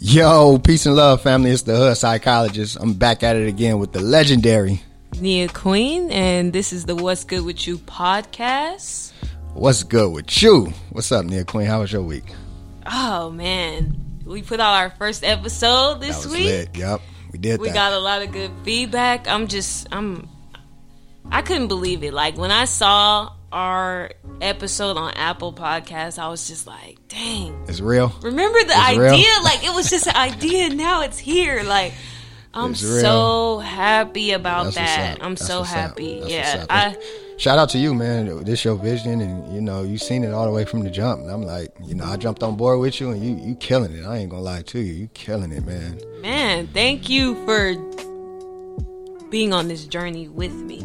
Yo, peace and love, family. It's the Hood Psychologist. I'm back at it again with the legendary. Nia Queen, and this is the What's Good with You podcast. What's good with you? What's up, Nia Queen? How was your week? Oh man, we put out our first episode this week. lit. Yep, we did We that. got a lot of good feedback. I'm just, I'm, I couldn't believe it. Like when I saw our episode on Apple Podcasts, I was just like, dang. it's real. Remember the It's real. idea? Like it was just an idea. Now it's here. Like I'm It's real. so happy about That's that. I'm That's so happy. Yeah. I. Shout out to you, man. This your vision, and you know you seen it all the way from the jump. And I'm like, you know, I jumped on board with you, and you you killing it. I ain't gonna lie to you, you killing it, man. Man, thank you for being on this journey with me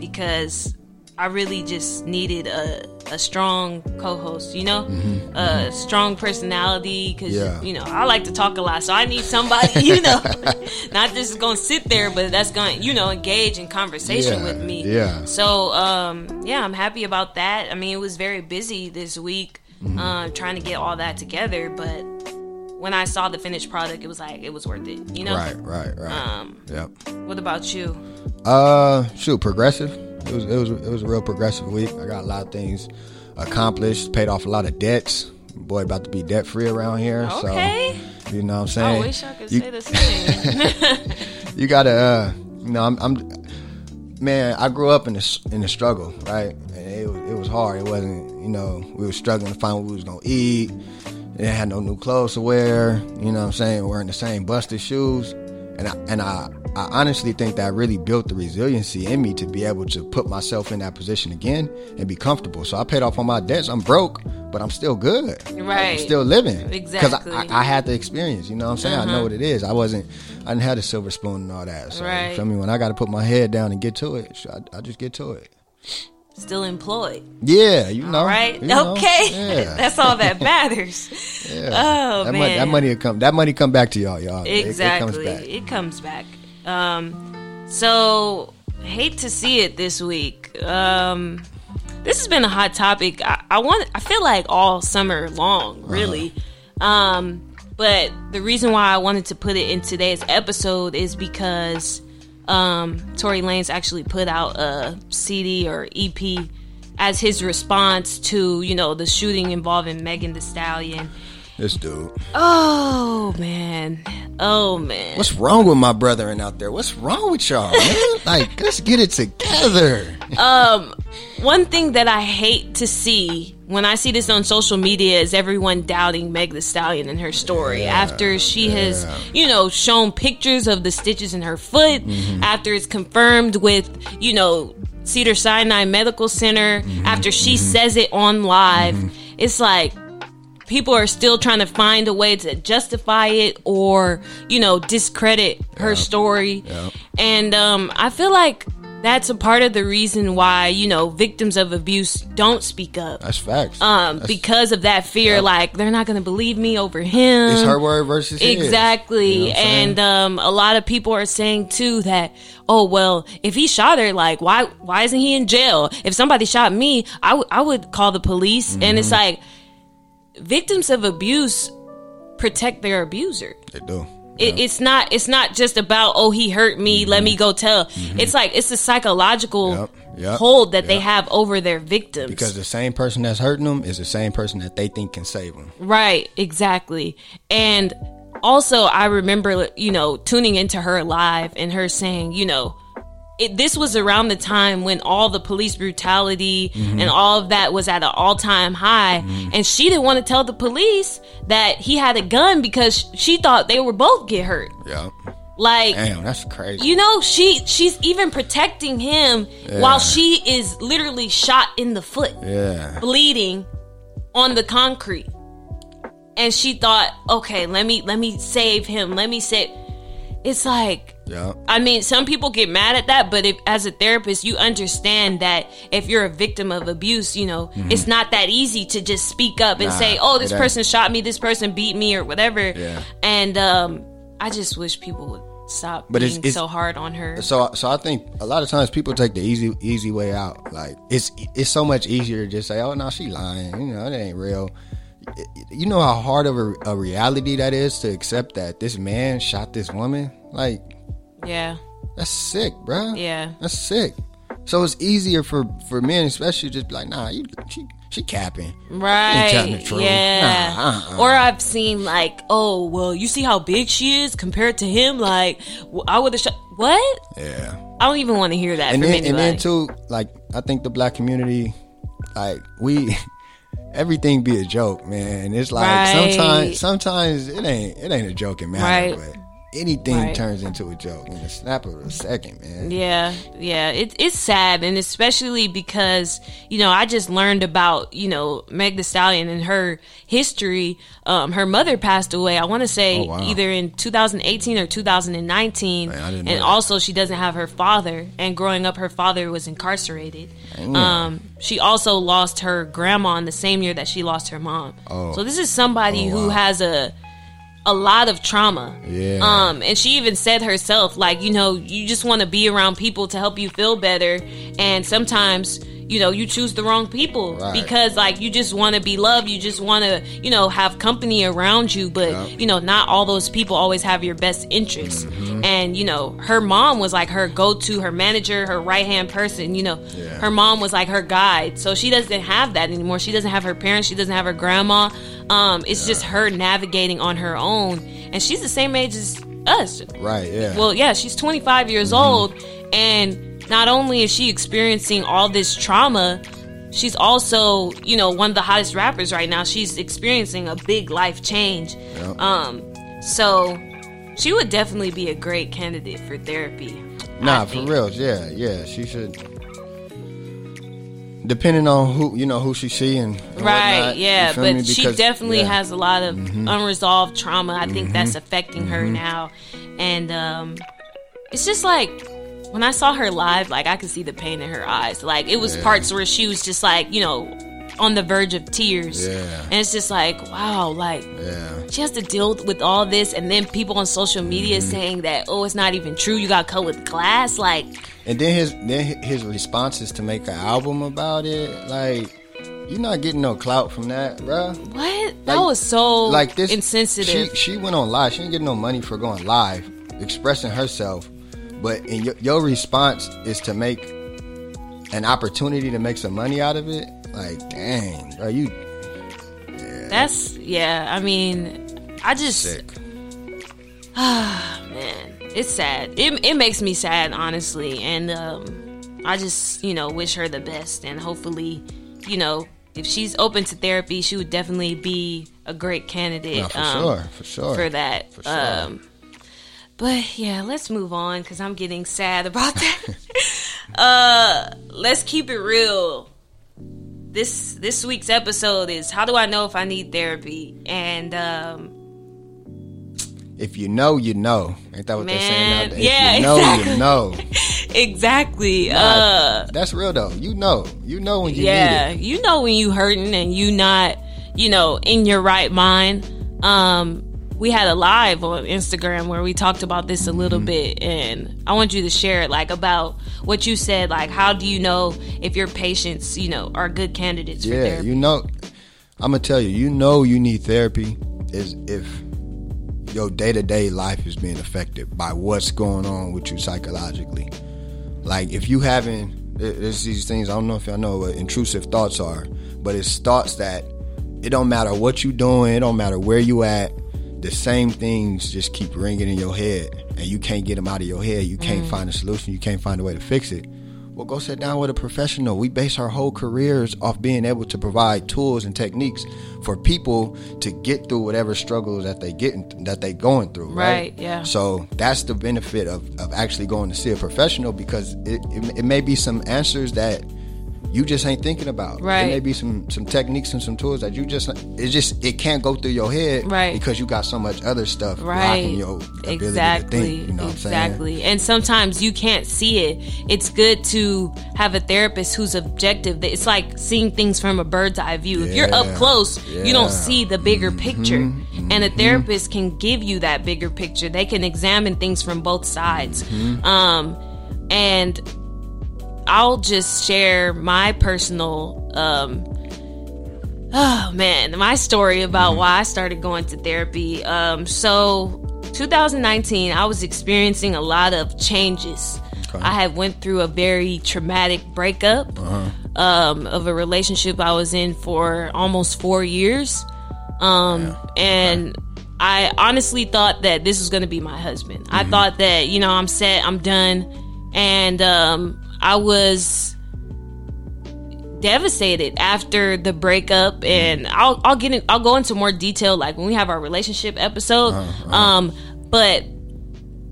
because I really just needed a, a strong co-host, you know, a strong personality because Mm-hmm. Yeah. you know I like to talk a lot, so I need somebody, you know, not just gonna sit there, but that's gonna you know engage in conversation Yeah, with me. yeah. So um, yeah, I'm happy about that. I mean, it was very busy this week Mm-hmm. uh, trying to get all that together, but when I saw the finished product, it was like it was worth it. You know. Right, right, right. Um, yep. what about you? Uh, shoot, progressive. It was it was it was a real progressive week. I got a lot of things accomplished. Paid off a lot of debts. Boy, about to be debt free around here. Okay. So you know what I'm saying. I wish I could you, say the same. you gotta uh you know I'm, I'm man i grew up in the in the struggle right and it was, it was hard it wasn't you know we were struggling to find what we was gonna eat they had no new clothes to wear you know what i'm saying wearing the same busted shoes and I, and I, I honestly think that really built the resiliency in me to be able to put myself in that position again and be comfortable. So I paid off all my debts. I'm broke, but I'm still good. Right. I'm still living. Because Exactly. I, I, I had the experience. You know what I'm saying? I know uh-huh. what it is. I wasn't, I didn't have the silver spoon and all that. So, Right. I mean, when I got to put my head down and get to it, I, I just get to it. Still employed. Yeah, you know. All right. you know, okay. Yeah. That's all that matters. yeah. Oh that man. Money, that money will come. That money come back to y'all, y'all. It- exactly. It, comes back. Um, so hate to see it this week. Um, this has been a hot topic. I, I want. I feel like all summer long, really. Um, but the reason why I wanted to put it in today's episode is because um, Tory Lanez actually put out a CD or EP as his response to you know the shooting involving Megan The Stallion. This dude. Oh man, oh man. What's wrong with my brethren out there? What's wrong with y'all, man? like, let's get it together. Um, one thing that I hate to see when I see this on social media is everyone doubting Meg the Stallion and her story after she has, you know, shown pictures of the stitches in her foot, mm-hmm. after it's confirmed with, you know, Cedar Sinai Medical Center, mm-hmm. after she mm-hmm. says it on live. It's like people are still trying to find a way to justify it or, you know, discredit her story. Yep. And um, I feel like that's a part of the reason why, you know, victims of abuse don't speak up. That's facts. Um, That's- because of that fear, like they're not going to believe me over him. it's her word versus. Exactly. You know what I'm saying? and um, a lot of people are saying too that, oh well, if he shot her, like why why isn't he in jail? If somebody shot me, I, w- I would call the police. And it's Mm-hmm. like victims of abuse protect their abuser. they do. It, it's not it's not just about oh he hurt me let me go tell it's like it's a psychological Mm-hmm. Yep, yep, hold that they have over their victims Because the same person that's hurting them is the same person that they think can save them. Right, exactly. And also, I remember, you know, tuning into her live and her saying, you know, it, this was around the time when all the police brutality mm-hmm. and all of that was at an all time high. Mm-hmm. And she didn't want to tell the police that he had a gun because she thought they would both get hurt. Yeah. Like, Damn, that's crazy. you know, she she's even protecting him while she is literally shot in the foot yeah. bleeding on the concrete and she thought okay let me let me save him let me save it's like Yeah. i mean some people get mad at that but if as a therapist you understand that if you're a victim of abuse you know it's not that easy to just speak up and Nah, say oh this person shot me this person beat me or whatever Yeah. and um i just wish people would stop But it's- being it's- so hard on her So, so I think a lot of times people take the easy, easy way out. Like it's, it's so much easier to just say, "Oh no, she lying," you know, it ain't real. you know how hard of a, a reality that is to accept that this man shot this woman. Like, Yeah. that's sick, bro. Yeah. That's sick. So it's easier for for men, especially, just be like, nah, you she she capping. Right. telling the truth. Yeah. Nah, uh-uh. Or I've seen like, oh, well, you see how big she is compared to him. Like, I would have shot. What? Yeah. I don't even want to hear that and then and then too, like I think the black community, like we, everything be a joke, man. It's like Right. sometimes sometimes it ain't it ain't a joke in matter, Right. but anything Right. turns into a joke in a snap of a second, man. Yeah, yeah, it, it's sad, and especially because you know I just learned about you know Meg The Stallion and her history. Um, her mother passed away. I want to say Oh, wow. either in 2018 or 2019, Man, and also she doesn't have her father. And growing up, her father was incarcerated. Um, she also lost her grandma in the same year that she lost her mom. Oh. So this is somebody Oh, who wow. has a a lot of trauma. Yeah. Um, and she even said herself, like, you know, you just want to be around people to help you feel better. And sometimes, you know, you choose the wrong people Right. because, like, you just want to be loved. You just want to, you know, have company around you. But, Yep. you know, not all those people always have your best interests. Mm-hmm. And, you know, her mom was like her go to, her manager, her right hand person. You know, Yeah. her mom was like her guide. So she doesn't have that anymore. She doesn't have her parents. She doesn't have her grandma. Um, it's just her navigating on her own. And she's the same age as us. Right? Yeah. Well, yeah, she's 25 years old. And not only is she experiencing all this trauma, she's also, you know, one of the hottest rappers right now. She's experiencing a big life change. Yep. Um, so she would definitely be a great candidate for therapy. Nah, for real. Yeah, yeah. She should. Depending on who you know who she see and, and Right, whatnot, yeah, but me? she definitely yeah. Mm-hmm. has a lot of unresolved trauma. I think that's affecting her now, and um, it's just like when I saw her live, like I could see the pain in her eyes. Like it was Yeah. parts where she was just like, you know, on the verge of tears, Yeah. and it's just like, wow, like Yeah. she has to deal with all this, and then people on social media Mm-hmm. saying that, oh, it's not even true. You got cut with glass, like. And then his then his response is to make an album about it. Like you're not getting no clout from that, bruh. What? That was so Like this insensitive. She she went on live. She didn't get no money for going live, expressing herself. But in your, your response is to make an opportunity to make some money out of it. Like, dang, are you That's yeah. I mean, I just sick? man, it's sad. It it makes me sad, honestly, and um, I just you know wish her the best, and hopefully, you know, if she's open to therapy, she would definitely be a great candidate. No, for um, sure, for sure. for that. For sure. Um, but yeah, let's move on because I'm getting sad about that. uh, let's keep it real. This this week's episode is how do I know if I need therapy? And um, If you know, you know. Ain't that what they're saying nowadays? yeah, if you know, exactly. you know. exactly. Nah, Uh, That's real though. You know. You know when you yeah, need it. you know when you hurting and you not, you know, in your right mind. Um, we had a live on Instagram where we talked about this a little Mm-hmm. bit, and I want you to share it, like about what you said. Like, how do you know if your patients, you know, are good candidates for Yeah, therapy? you know. I'm gonna tell you. You know you need therapy is if your day to day life is being affected by what's going on with you psychologically. Like if you having there- there's these things I don't know if y'all know what intrusive thoughts are, but it's thoughts that it don't matter what you doing, it don't matter where you at, the same things just keep ringing in your head, and you can't get them out of your head. You can't mm. find a solution. You can't find a way to fix it. Well, go sit down with a professional. We base our whole careers off being able to provide tools and techniques for people to get through whatever struggles that they getting that they going through. Right. Right, yeah. So that's the benefit of, of actually going to see a professional because it, it, it may be some answers that you just ain't thinking about. Right. It may be some some techniques and some tools that you just it just it can't go through your head. Right. Because you got so much other stuff right blocking your ability exactly to think. You know exactly and sometimes you can't see it it's good to have a therapist who's objective it's like seeing things from a bird's eye view if you're up close you Yeah. Mm-hmm. don't see the bigger picture and a therapist can give you that bigger picture they can examine things from both sides Mm-hmm. um and i'll just share my personal um Oh man, my story about mm-hmm. why I started going to therapy. Um, so 2019, I was experiencing a lot of changes. Okay. I had went through a very traumatic breakup uh-huh. um, of a relationship I was in for almost four years, um, yeah. and. Okay. I honestly thought that this was going to be my husband. Mm-hmm. I thought that, you know, I'm set, I'm done. And um, I was devastated after the breakup and I'll I'll get in, I'll go into more detail like when we have our relationship episode uh-huh, uh-huh. um but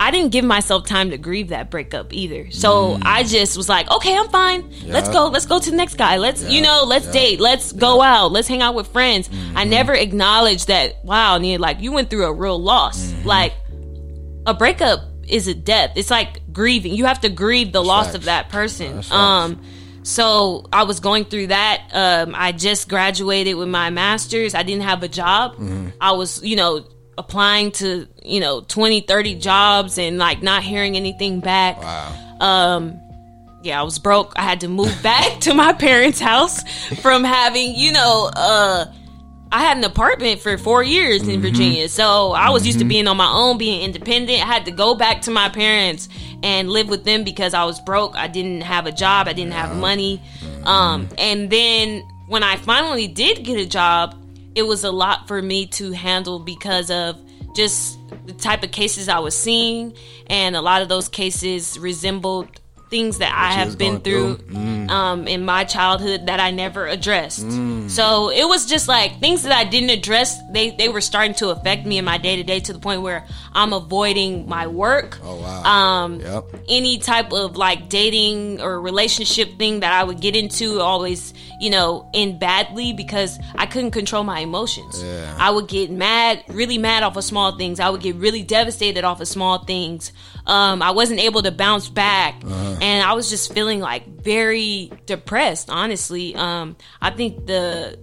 I didn't give myself time to grieve that breakup either. So mm. I just was like, okay, I'm fine. Yep. Let's go. Let's go to the next guy. Let's, yep. you know, let's yep. date. Let's go out. Let's hang out with friends. Mm-hmm. I never acknowledged that, wow, Nia, like you went through a real loss. Mm-hmm. Like a breakup is a death. It's like grieving. You have to grieve the That's loss facts. of that person. um, so I was going through that. Um, I just graduated with my master's. I didn't have a job. Mm-hmm. I was, you know, applying to, you know, 20, 30 jobs and like not hearing anything back. Wow. Um, yeah, I was broke. I had to move back to my parents' house from having, you know, uh, I had an apartment for four years in mm-hmm. Virginia. So I was mm-hmm. used to mm-hmm. being on my own, being independent. I had to go back to my parents and live with them because I was broke. I didn't have a job. I didn't have money. Um, and then when I finally did get a job, it was a lot for me to handle because of just the type of cases I was seeing. And a lot of those cases resembled things that I have been through, through. Mm. Um, in my childhood that I never addressed. Mm. So it was just like things that I didn't address. They they were starting to affect me in my day to day to the point where I'm avoiding my work. Oh wow. Um, yep. Any type of like dating or relationship thing that I would get into always you know end badly because I couldn't control my emotions. Yeah. I would get mad, really mad off of small things. I would get really devastated off of small things. Um, I wasn't able to bounce back, uh-huh. and I was just feeling like very depressed. Honestly, um, I think the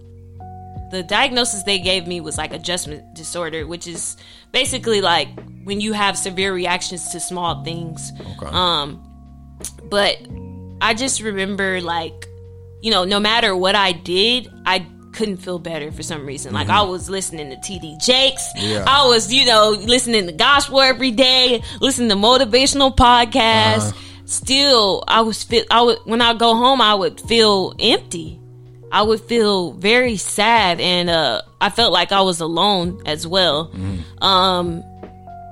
the diagnosis they gave me was like adjustment disorder, which is basically like when you have severe reactions to small things. Okay. Um, but I just remember like, you know, no matter what I did, I couldn't feel better for some reason. Like mm-hmm. I was listening to TD Jakes. Yeah. I was, you know, listening to gospel every day, listening to motivational podcasts. Uh-huh. Still, I was feel I would when I go home, I would feel empty. I would feel very sad, and uh, I felt like I was alone as well. Mm-hmm. Um,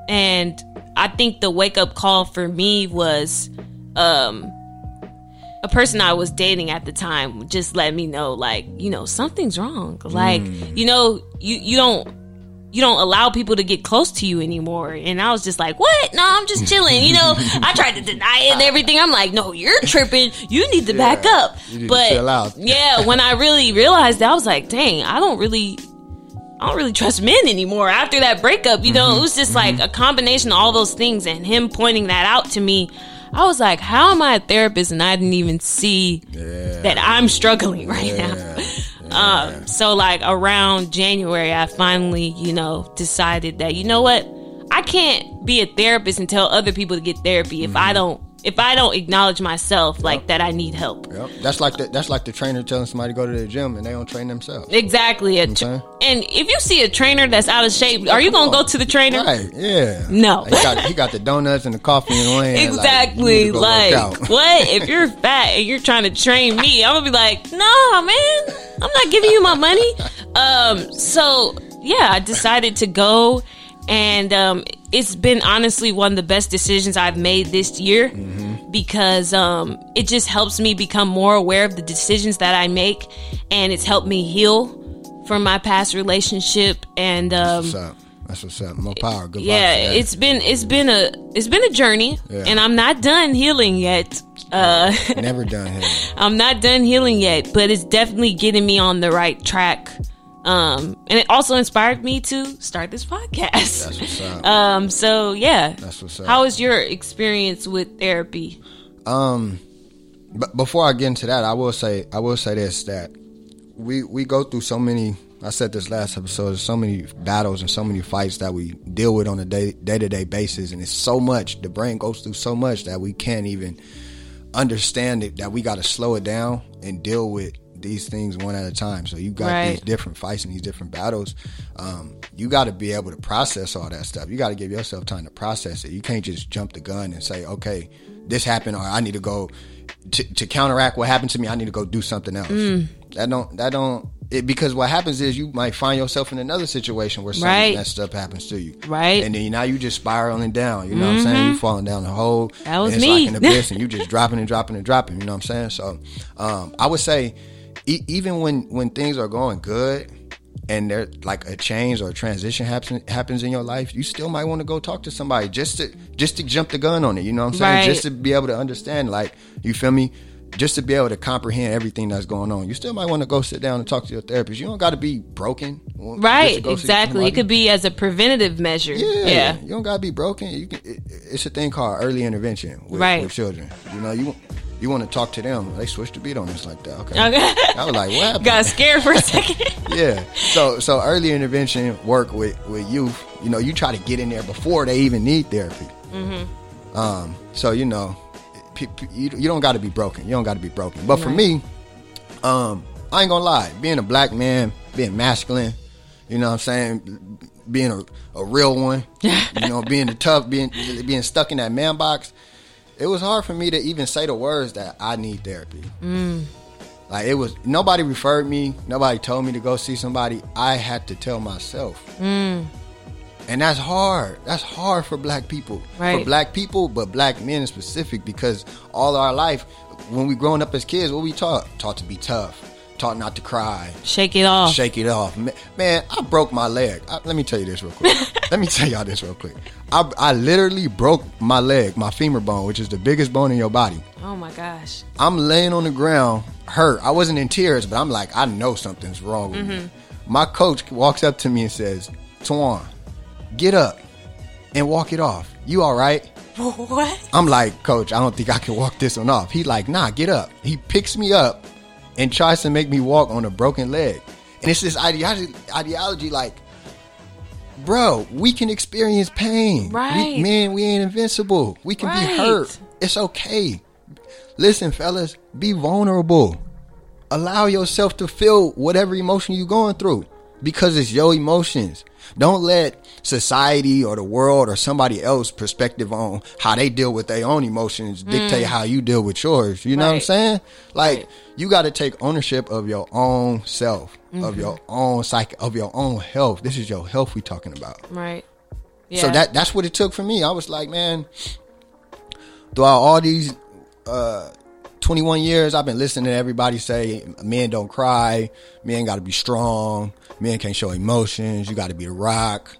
and I think the wake up call for me was um a person I was dating at the time just let me know like, you know, something's wrong. Like, mm. you know, you you don't you don't allow people to get close to you anymore. And I was just like, what? No, I'm just chilling. You know, I tried to deny it and everything. I'm like, no, you're tripping. You need to yeah, back up. But yeah, when I really realized that, I was like, dang, I don't really, I don't really trust men anymore after that breakup. You know, mm-hmm, it was just mm-hmm. like a combination of all those things and him pointing that out to me. I was like, how am I a therapist and I didn't even see yeah. that I'm struggling right yeah. now? Yeah. Um, so like around January, I finally, you know, decided that, you know what? I can't be a therapist and tell other people to get therapy if mm-hmm. I don't if I don't acknowledge myself like yep. that I need help. Yep. That's like the, that's like the trainer telling somebody to go to the gym and they don't train themselves. Exactly. You know and if you see a trainer that's out of shape, are you gonna go to the trainer? Right. Yeah. No. he, got, he got the donuts and the coffee in hand. Exactly. Like, like what? if you're fat and you're trying to train me, I'm gonna be like, no, man, I'm not giving you my money. Um. So yeah, I decided to go and um, it's been honestly one of the best decisions I've made this year mm-hmm. because um, it just helps me become more aware of the decisions that I make, and it's helped me heal from my past relationship. And um, That's what's up. More power. Good yeah, it's been it's been a it's been a journey, yeah. and I'm not done healing yet. Uh, Never done healing. I'm not done healing yet, but it's definitely getting me on the right track um, and it also inspired me to start this podcast. That's what's up. Um, so yeah. That's what's up. How was your experience with therapy? Um, but before I get into that, I will say I will say this that we we go through so many. I said this last episode. So many battles and so many fights that we deal with on a day day to day basis, and it's so much. The brain goes through so much that we can't even understand it. That we got to slow it down and deal with these things one at a time. So you got Right. these different fights and these different battles. Um, you got to be able to process all that stuff. You got to give yourself time to process it. You can't just jump the gun and say, okay, this happened, or I need to go to, to counteract what happened to me. I need to go do something else. Mm. That don't that don't. It, because what happens is you might find yourself in another situation where something Right. messed up happens to you, Right. And then now you just spiraling down. You know what I'm saying? You falling down the hole. That was and it's me. like an abyss, and you just dropping and dropping and dropping. You know what I'm saying? So, um, I would say, e- even when when things are going good, and there like a change or a transition happens happens in your life, you still might want to go talk to somebody just to just to jump the gun on it. You know what I'm saying? Right. Just to be able to understand, like you feel me. Just to be able to comprehend everything that's going on, you still might want to go sit down and talk to your therapist. You don't got to be broken, Right, exactly. It could be as a preventative measure. Yeah, Yeah. you don't gotta be broken. You can. It, it's a thing called early intervention with, Right. with children. You know, you you want to talk to them. They switch the beat on us like that. Okay, Okay. I was like, what happened? Got scared for a second. yeah. So so early intervention work with with youth. You know, you try to get in there before they even need therapy. Mm-hmm. Um. So you know, you, don't got to be broken. You don't got to be broken. But for Right. me, um, I ain't gonna lie. Being a black man, being masculine, you know what I'm saying? Being a, a real one, you know, being the tough, being being stuck in that man box. It was hard for me to even say the words that I need therapy. Like it was nobody referred me, nobody told me to go see somebody. I had to tell myself. And that's hard. That's hard for black people. Right. For black people, but black men in specific, because all our life, when we growing up as kids, what we taught? Taught to be tough. Taught not to cry. Shake it off. Shake it off. Man, I broke my leg. I, let me tell you this real quick. let me tell y'all this real quick. I, I literally broke my leg, my femur bone, which is the biggest bone in your body. Oh my gosh. I'm laying on the ground, hurt. I wasn't in tears, but I'm like, I know something's wrong with me. Mm-hmm. My coach walks up to me and says, Twan, get up and walk it off. You all right? What? I'm like, Coach, I don't think I can walk this one off. He like, nah, get up. He picks me up and tries to make me walk on a broken leg. And it's this ideology, ideology like, bro, we can experience pain. We- Right. man, we ain't invincible. We can Right. be hurt. It's okay. Listen, fellas, be vulnerable. Allow yourself to feel whatever emotion you're going through because it's your emotions. Don't let society or the world or somebody else perspective on how they deal with their own emotions dictate how you deal with yours. You know what I'm Mm. Saying? Like Right. you got to take ownership of your own self, Mm-hmm. of your own psych, of your own health. This is your health we talking about. Right. Yeah. So that that's what it took for me. I was like, man, throughout all these uh 21 years, I've been listening to everybody say men don't cry, men got to be strong, men can't show emotions, you got to be a rock.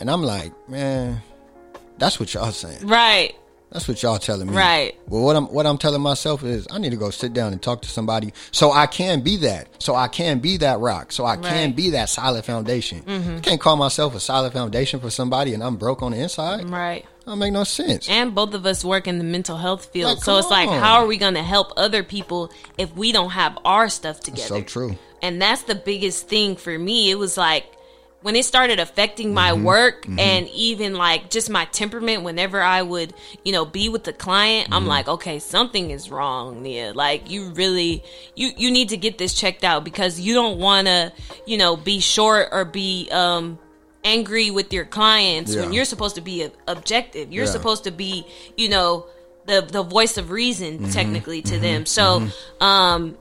And I'm like, man, that's what y'all saying. Right. That's what y'all telling me. Right. Well, what I'm what I'm telling myself is I need to go sit down and talk to somebody so I can be that. So I can be that rock. So I can Right. Mm-hmm. be that solid foundation. I can't call myself a solid foundation for somebody and I'm broke on the inside. Right. Don't make no sense. And both of us work in the mental health field. Like, so it's come like, how are we going to help other people if we don't have our stuff together? so true. And that's the biggest thing for me. It was like when it started affecting my Mm-hmm. work and even like just my temperament whenever I would, you know, be with the client, Mm-hmm. I'm like, okay, something is wrong, Nia. Like you really you you need to get this checked out because you don't want to, you know, be short or be um angry with your clients when you're supposed to be objective. You're Yeah. supposed to be, you know, the the voice of reason Mm-hmm. technically to them. So, um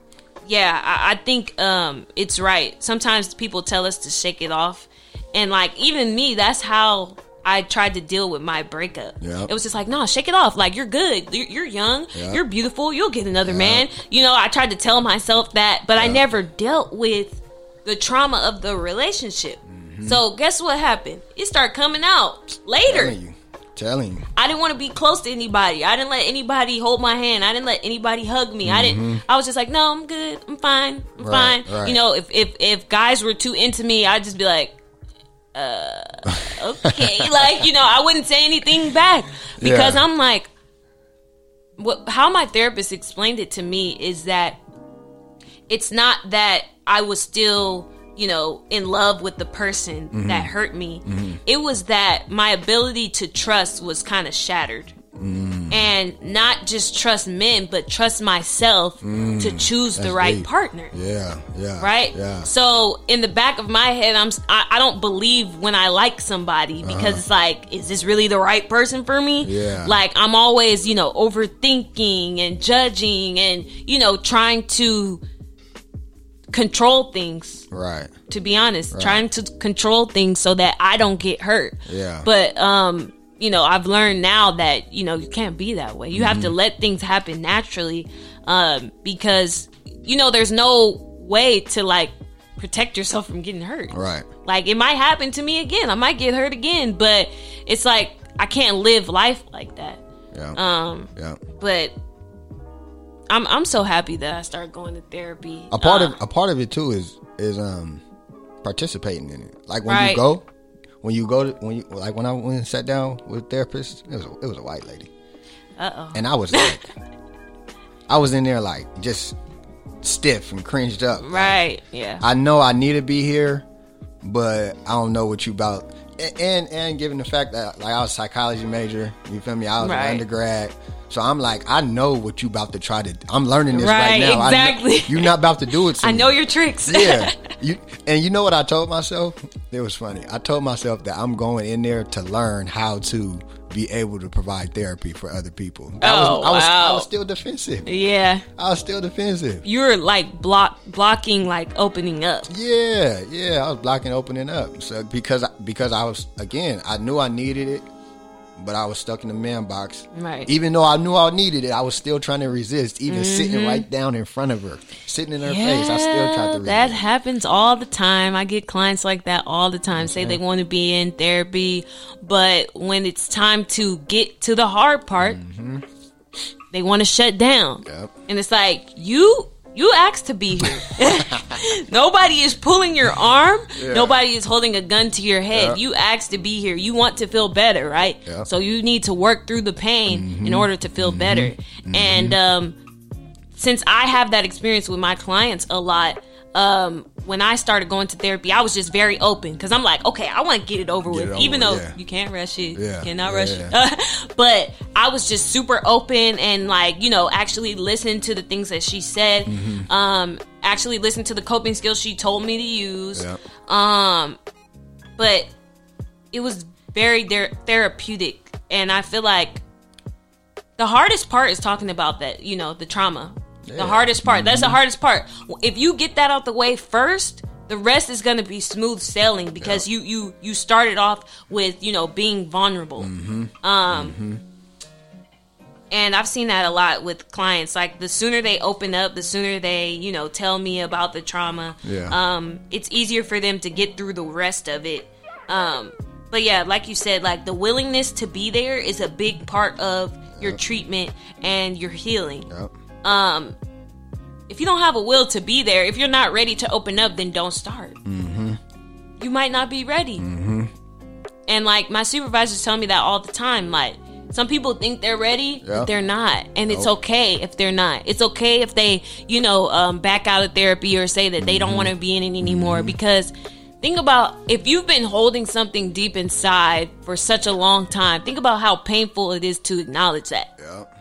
yeah, I, I think um it's right. Sometimes people tell us to shake it off. And like even me, that's how I tried to deal with my breakup. Yep. It was just like, no, shake it off. Like you're good. You're, you're young. Yep. You're beautiful. You'll get another man. You know, I tried to tell myself that, but I never dealt with the trauma of the relationship. Mm-hmm. So guess what happened? It started coming out later. Telling you. Telling you. I didn't want to be close to anybody. I didn't let anybody hold my hand. I didn't let anybody hug me. I didn't. I was just like, no, I'm good. I'm fine. I'm Mm-hmm. Right, fine. right. You know, if if if guys were too into me, I'd just be like, uh, okay, like you know, I wouldn't say anything back because Yeah. I'm like, what? How my therapist explained it to me is that it's not that I was still, you know, in love with the person Mm-hmm. that hurt me. It was that my ability to trust was kind of shattered. Mm. and not just trust men, but trust myself to choose the right deep. partner. Yeah, yeah. Right. Yeah. So in the back of my head, I'm I, I don't believe when I like somebody because it's like, is this really the right person for me? Uh-huh. Yeah. Like I'm always, you know, overthinking and judging and you know trying to control things. Right. To be honest, trying to control things so that I don't get hurt. Yeah. But um, you know, I've learned now that you know you can't be that way. You have Mm-hmm. to let things happen naturally, um, because you know there's no way to like protect yourself from getting hurt. Right. Like it might happen to me again. I might get hurt again, but it's like I can't live life like that. Yeah. Um, yeah. but I'm I'm so happy that I started going to therapy. A part Uh, of a part of it too is is um participating in it. Like when Right. you go, when you go to when you like when I went and sat down with therapists, it was a, it was a white lady, uh oh. and I was like, I was in there like just stiff and cringed up. Right. Yeah. I know I need to be here, but I don't know what you about. And and, and given the fact that like I was a psychology major, you feel me? I was Right. an undergrad, so I'm like I know what you about to try to. I'm learning this Right, right, now. I exactly. you're not about to do it. To I me. know your tricks. yeah. You and you know what I told myself? It was funny. I told myself that I'm going in there to learn how to be able to provide therapy for other people. That Oh, was, I was I was still defensive. yeah. I was still defensive. You're like block blocking like opening up. Yeah, yeah, I was blocking opening up. So because because I was again, I knew I needed it, but I was stuck in the man box. Right. Even though I knew I needed it, I was still trying to resist. Even Mm-hmm. sitting right down in front of her, sitting in her face, I still tried to resist. that happens all the time. I get clients like that all the time. Say they want to be in therapy, but when it's time to get to the hard part, they want to shut down. Yep. And it's like you you asked to be here. Nobody is pulling your arm. Nobody is holding a gun to your head. Yeah. You asked to be here. You want to feel better, right? Yeah. Mm-hmm. So you need to work through the pain in order to feel better. And um since I have that experience with my clients a lot, um, when I started going to therapy, I was just very open because I'm like, okay, I want to get it over with, it over even though yeah. you can't rush it, Yeah, you cannot yeah, rush it. but I was just super open and like, you know, actually listen to the things that she said, Mm-hmm. um, actually listen to the coping skills she told me to use. Yep. Um, but it was very ther- therapeutic, and I feel like the hardest part is talking about that. You know, the trauma. The hardest part. That's the hardest part. If you get that out the way first, the rest is going to be smooth sailing because you you you started off with you know being vulnerable. Um. And I've seen that a lot with clients. Like the sooner they open up, the sooner they, you know, tell me about the trauma. Yeah. Um, it's easier for them to get through the rest of it. Um, but yeah, like you said, like the willingness to be there is a big part of your treatment and your healing. Yep. Um, if you don't have a will to be there, if you're not ready to open up, then don't start. Mm-hmm. You might not be ready. Mm-hmm. And like my supervisors tell me that all the time. Like some people think they're ready, Yeah. but they're not, and it's okay if they're not. It's okay if they, you know, um, back out of therapy or say that they don't want to be in it anymore. Because think about if you've been holding something deep inside for such a long time. Think about how painful it is to acknowledge that. Yep.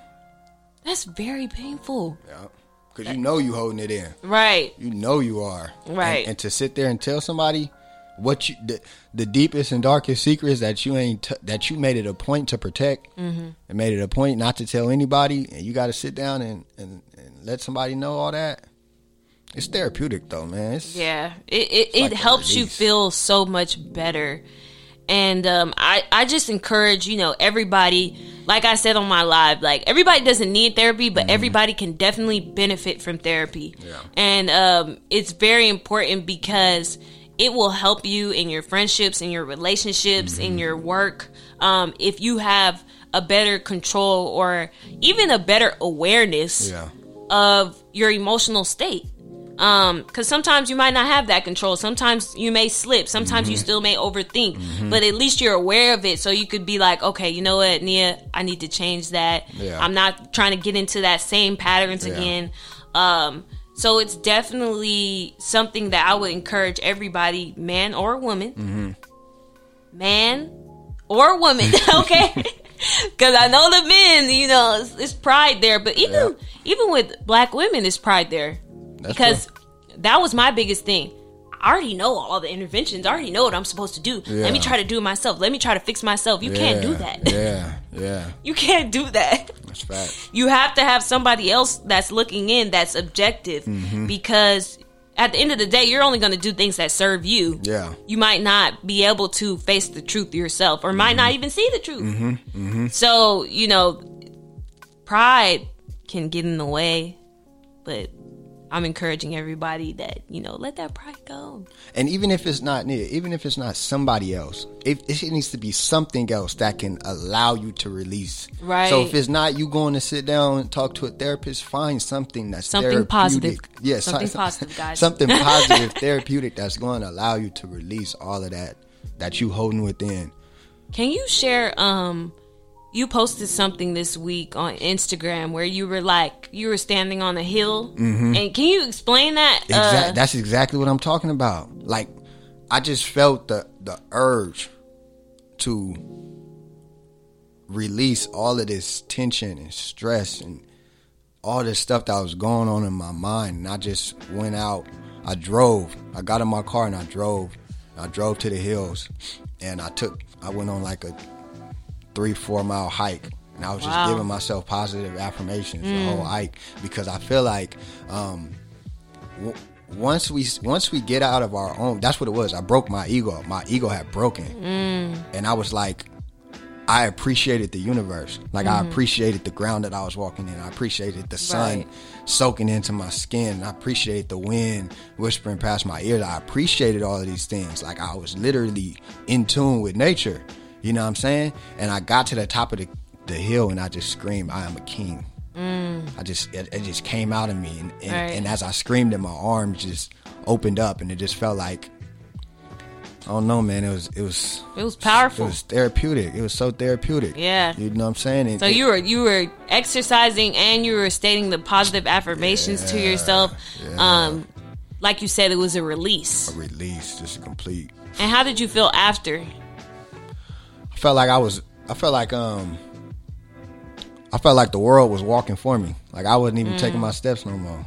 That's very painful, Yep. Because you know you holding it in. right? You know you are. Right. And, and to sit there and tell somebody what you the, the deepest and darkest secrets that you ain't t- that you made it a point to protect Mm-hmm. and made it a point not to tell anybody and you got to sit down and, and and let somebody know all that. It's therapeutic though, man. It's, Yeah, it it, it like helps you feel so much better. And um, I I just encourage you know everybody, like I said on my live, like everybody doesn't need therapy, but everybody can definitely benefit from therapy. Mm-hmm. Yeah. And um, it's very important because it will help you in your friendships, in your relationships, Mm-hmm. in your work. Um, if you have a better control or even a better awareness Yeah. of your emotional state. Um, cause sometimes you might not have that control. Sometimes you may slip. Sometimes Mm-hmm. you still may overthink, but at least you're aware of it. So you could be like, okay, you know what, Nia, I need to change that. Yeah. I'm not trying to get into that same patterns Yeah. again. Um, so it's definitely something that I would encourage everybody, man or woman, Mm-hmm. man or woman, okay, Because I know the men, you know, it's, it's pride there. But even Yeah. even with black women, it's pride there. That's because. That was my biggest thing. I already know all the interventions. I already know what I'm supposed to do. Let me try to do it myself. Let me try to fix myself. You can't do that. Yeah, yeah, You can't do that. that's fact. You have to have somebody else that's looking in that's objective Mm-hmm. because at the end of the day, you're only going to do things that serve you. Yeah. You might not be able to face the truth yourself or might not Mm-hmm. even see the truth. So, you know, pride can get in the way, but I'm encouraging everybody that, you know, let that pride go. And even if it's not near, even if it's not somebody else, if it needs to be something else that can allow you to release. Right. So if it's not you going to sit down and talk to a therapist, find something that's Something positive. Yes, Something positive, guys. Something positive, therapeutic that's going to allow you to release all of that that you holding within. Can you share um you posted something this week on Instagram where you were like you were standing on a hill and can you explain that? Uh, that's exactly what I'm talking about. Like, I just felt the the urge to release all of this tension and stress and all this stuff that was going on in my mind. And I just went out. I drove. I got in my car and I drove. I drove to the hills, and I took. I went on like a three four mile hike. And I was just Wow. giving myself positive affirmations the mm. whole hike because I feel like um, w- once we once we get out of our own that's what it was. I broke my ego. My ego had broken. Mm. And i was like i appreciated the universe. Like i mm-hmm. appreciated the ground that i was walking in. I appreciated the sun Right. soaking into my skin. I appreciated the wind whispering past my ears. I appreciated all of these things. Like i was literally in tune with nature you know what i'm saying and i got to the top of the, the hill and i just screamed i am a king I just it, it just came out of me, and, and, Right. and as I screamed, and my arms just opened up, and it just felt like I don't know, man. It was it was It was powerful. it was therapeutic. It was so therapeutic. Yeah. you know what I'm saying. So it- you were you were exercising and you were stating the positive affirmations to yourself. Um like you said it was a release. a release, just a complete. And how did you feel after? Felt like I was. I felt like um. I felt like the world was walking for me. Like I wasn't even taking my steps no more.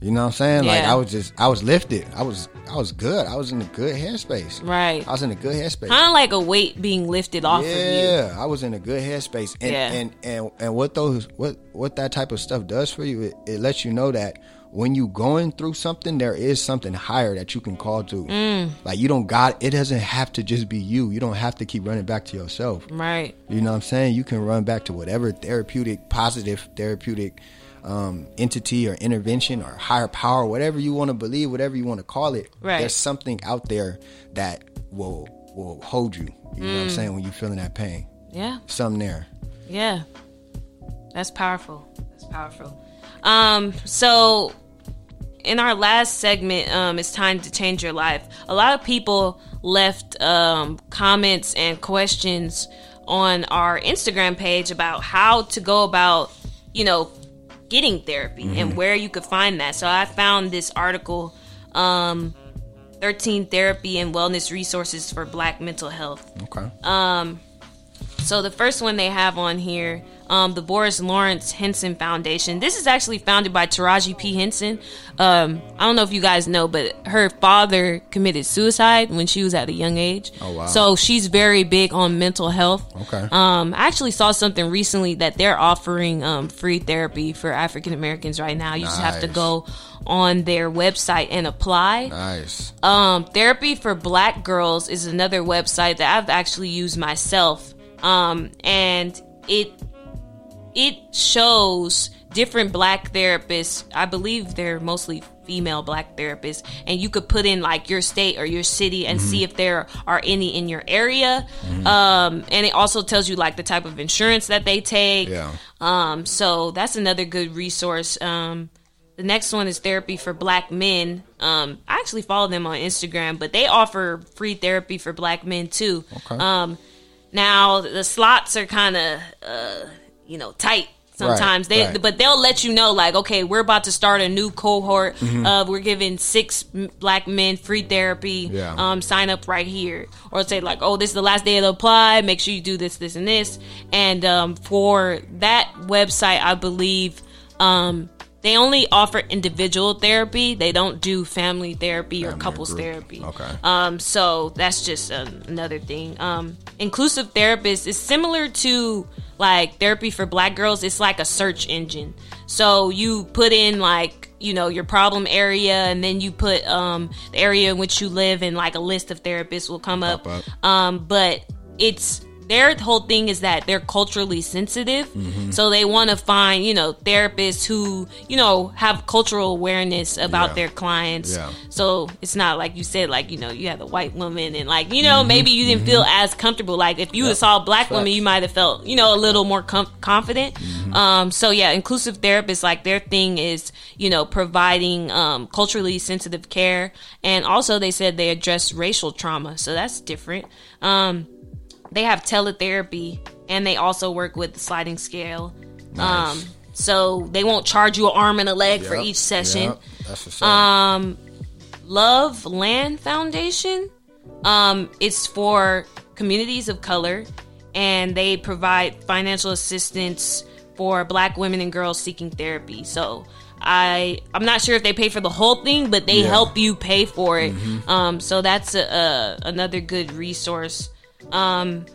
You know what I'm saying? Like Mm. I was just, I was lifted. I was, I was good. I was in a good headspace. Right. I was in a good headspace. Kind of like a weight being lifted off of you. Yeah, I was in a good headspace, and Yeah. and, and and what those what what that type of stuff does for you, it, it lets you know that when you going through something, there is something higher that you can call to. Mm. Like you don't got it doesn't have to just be you. You don't have to keep running back to yourself. Right. You know what I'm saying? You can run back to whatever therapeutic, positive therapeutic um, entity or intervention or higher power, whatever you want to believe, whatever you want to call it. Right. There's something out there that will will hold you. You know what Mm. I'm saying? When you're feeling that pain, Yeah. something there. Yeah. That's powerful. That's powerful. Um, so in our last segment, um, it's time to change your life. A lot of people left um, comments and questions on our Instagram page about how to go about, you know, getting therapy and where you could find that. So I found this article, um, 13 therapy and wellness resources for black mental health. Okay. Um, so the first one they have on here, um, the Boris Lawrence Henson Foundation. This is actually founded by Taraji P. Henson. Um, I don't know if you guys know, but her father committed suicide when she was at a young age. Oh, wow. So she's very big on mental health. Okay. Um, I actually saw something recently that they're offering um, free therapy for African Americans right now. You just have to go on their website and apply. nice. Um, Therapy for Black Girls is another website that I've actually used myself. Um, and it it shows different black therapists. I believe they're mostly female black therapists, and you could put in like your state or your city and see if there are any in your area. Um, and it also tells you like the type of insurance that they take. Yeah. Um, so that's another good resource. Um, the next one is therapy for black men. Um, I actually follow them on Instagram, but they offer free therapy for black men too. Okay. Um, now the slots are kind of, uh, you know, tight. sometimes Right, they right. but they'll let you know like okay we're about to start a new cohort Mm-hmm. uh we're giving six black men free therapy Yeah. um sign up right here or say like oh this is the last day to apply make sure you do this this and this and um for that website i believe um they only offer individual therapy they don't do family therapy or Family or couples group. therapy Okay. um, so that's just um, another thing. Um, inclusive therapist is similar to like therapy for black girls. It's like a search engine. So you put in like you know your problem area, and then you put um, the area in which you live, and like a list of therapists will come up. Pop Um, but it's their whole thing is that they're culturally sensitive, Mm-hmm. so they want to find you know therapists who you know have cultural awareness about Yeah. their clients. Yeah. So it's not like you said, like, you know, you have a white woman and like, you know, Mm-hmm. maybe you didn't feel as comfortable. Like if you saw a black woman, you might have felt, you know, a little more com- confident. Mm-hmm. Um, so yeah, inclusive therapists, like their thing is, you know, providing, um, culturally sensitive care. And also they said they address racial trauma. So that's different. Um, they have teletherapy and they also work with the sliding scale. Nice. Um, so they won't charge you an arm and a leg for each session. yep, That's. Um, Loveland Foundation. Um, it's for communities of color, and they provide financial assistance for Black women and girls seeking therapy. So I I'm not sure if they pay for the whole thing, but they Yeah. help you pay for it. Um, so that's a, a, another good resource. Um,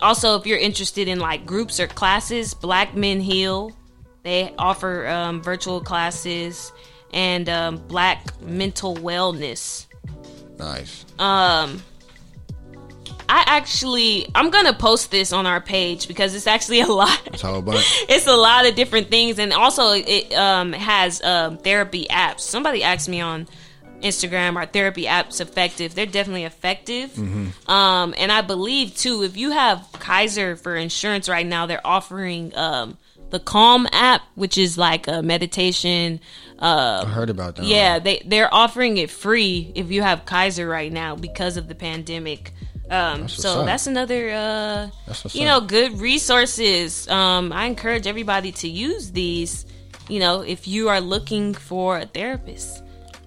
also, if you're interested in like groups or classes, Black Men Heal. They offer um, virtual classes and um, Black Mental Wellness. nice. Um, I actually I'm gonna post this on our page because it's actually a lot. It's a it's a lot of different things, and also it um, has um, therapy apps. Somebody asked me on Instagram, "Are therapy apps effective?" They're definitely effective. Um, and I believe too, if you have Kaiser for insurance right now, they're offering um, the Calm app, which is like a meditation. Uh, I heard about that. yeah, they they're offering it free if you have Kaiser right now because of the pandemic. Um, what's so up. that's another uh, That's you up. know good resources. Um, I encourage everybody to use these. You know, if you are looking for a therapist.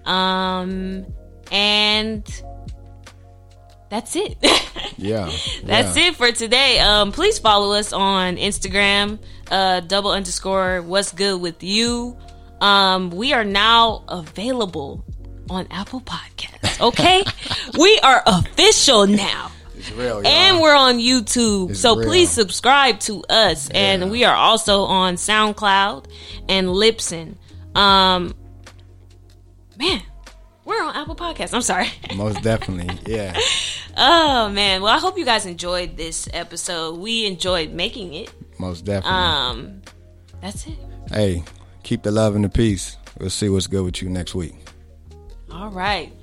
Um, and that's it. Yeah. That's yeah. it for today. Um, please follow us on Instagram, uh, double underscore what's good with you. Um, we are now available on Apple Podcasts. Okay, we are official now. It's real, y'all. And we're on YouTube. It's so real. please subscribe to us. Yeah. And we are also on SoundCloud and Libsyn. Um man, we're on Apple Podcasts. I'm sorry. Most definitely. Yeah. Oh man. Well, I hope you guys enjoyed this episode. We enjoyed making it. Most definitely. Um that's it. hey, keep the love and the peace. We'll see what's good with you next week. All right.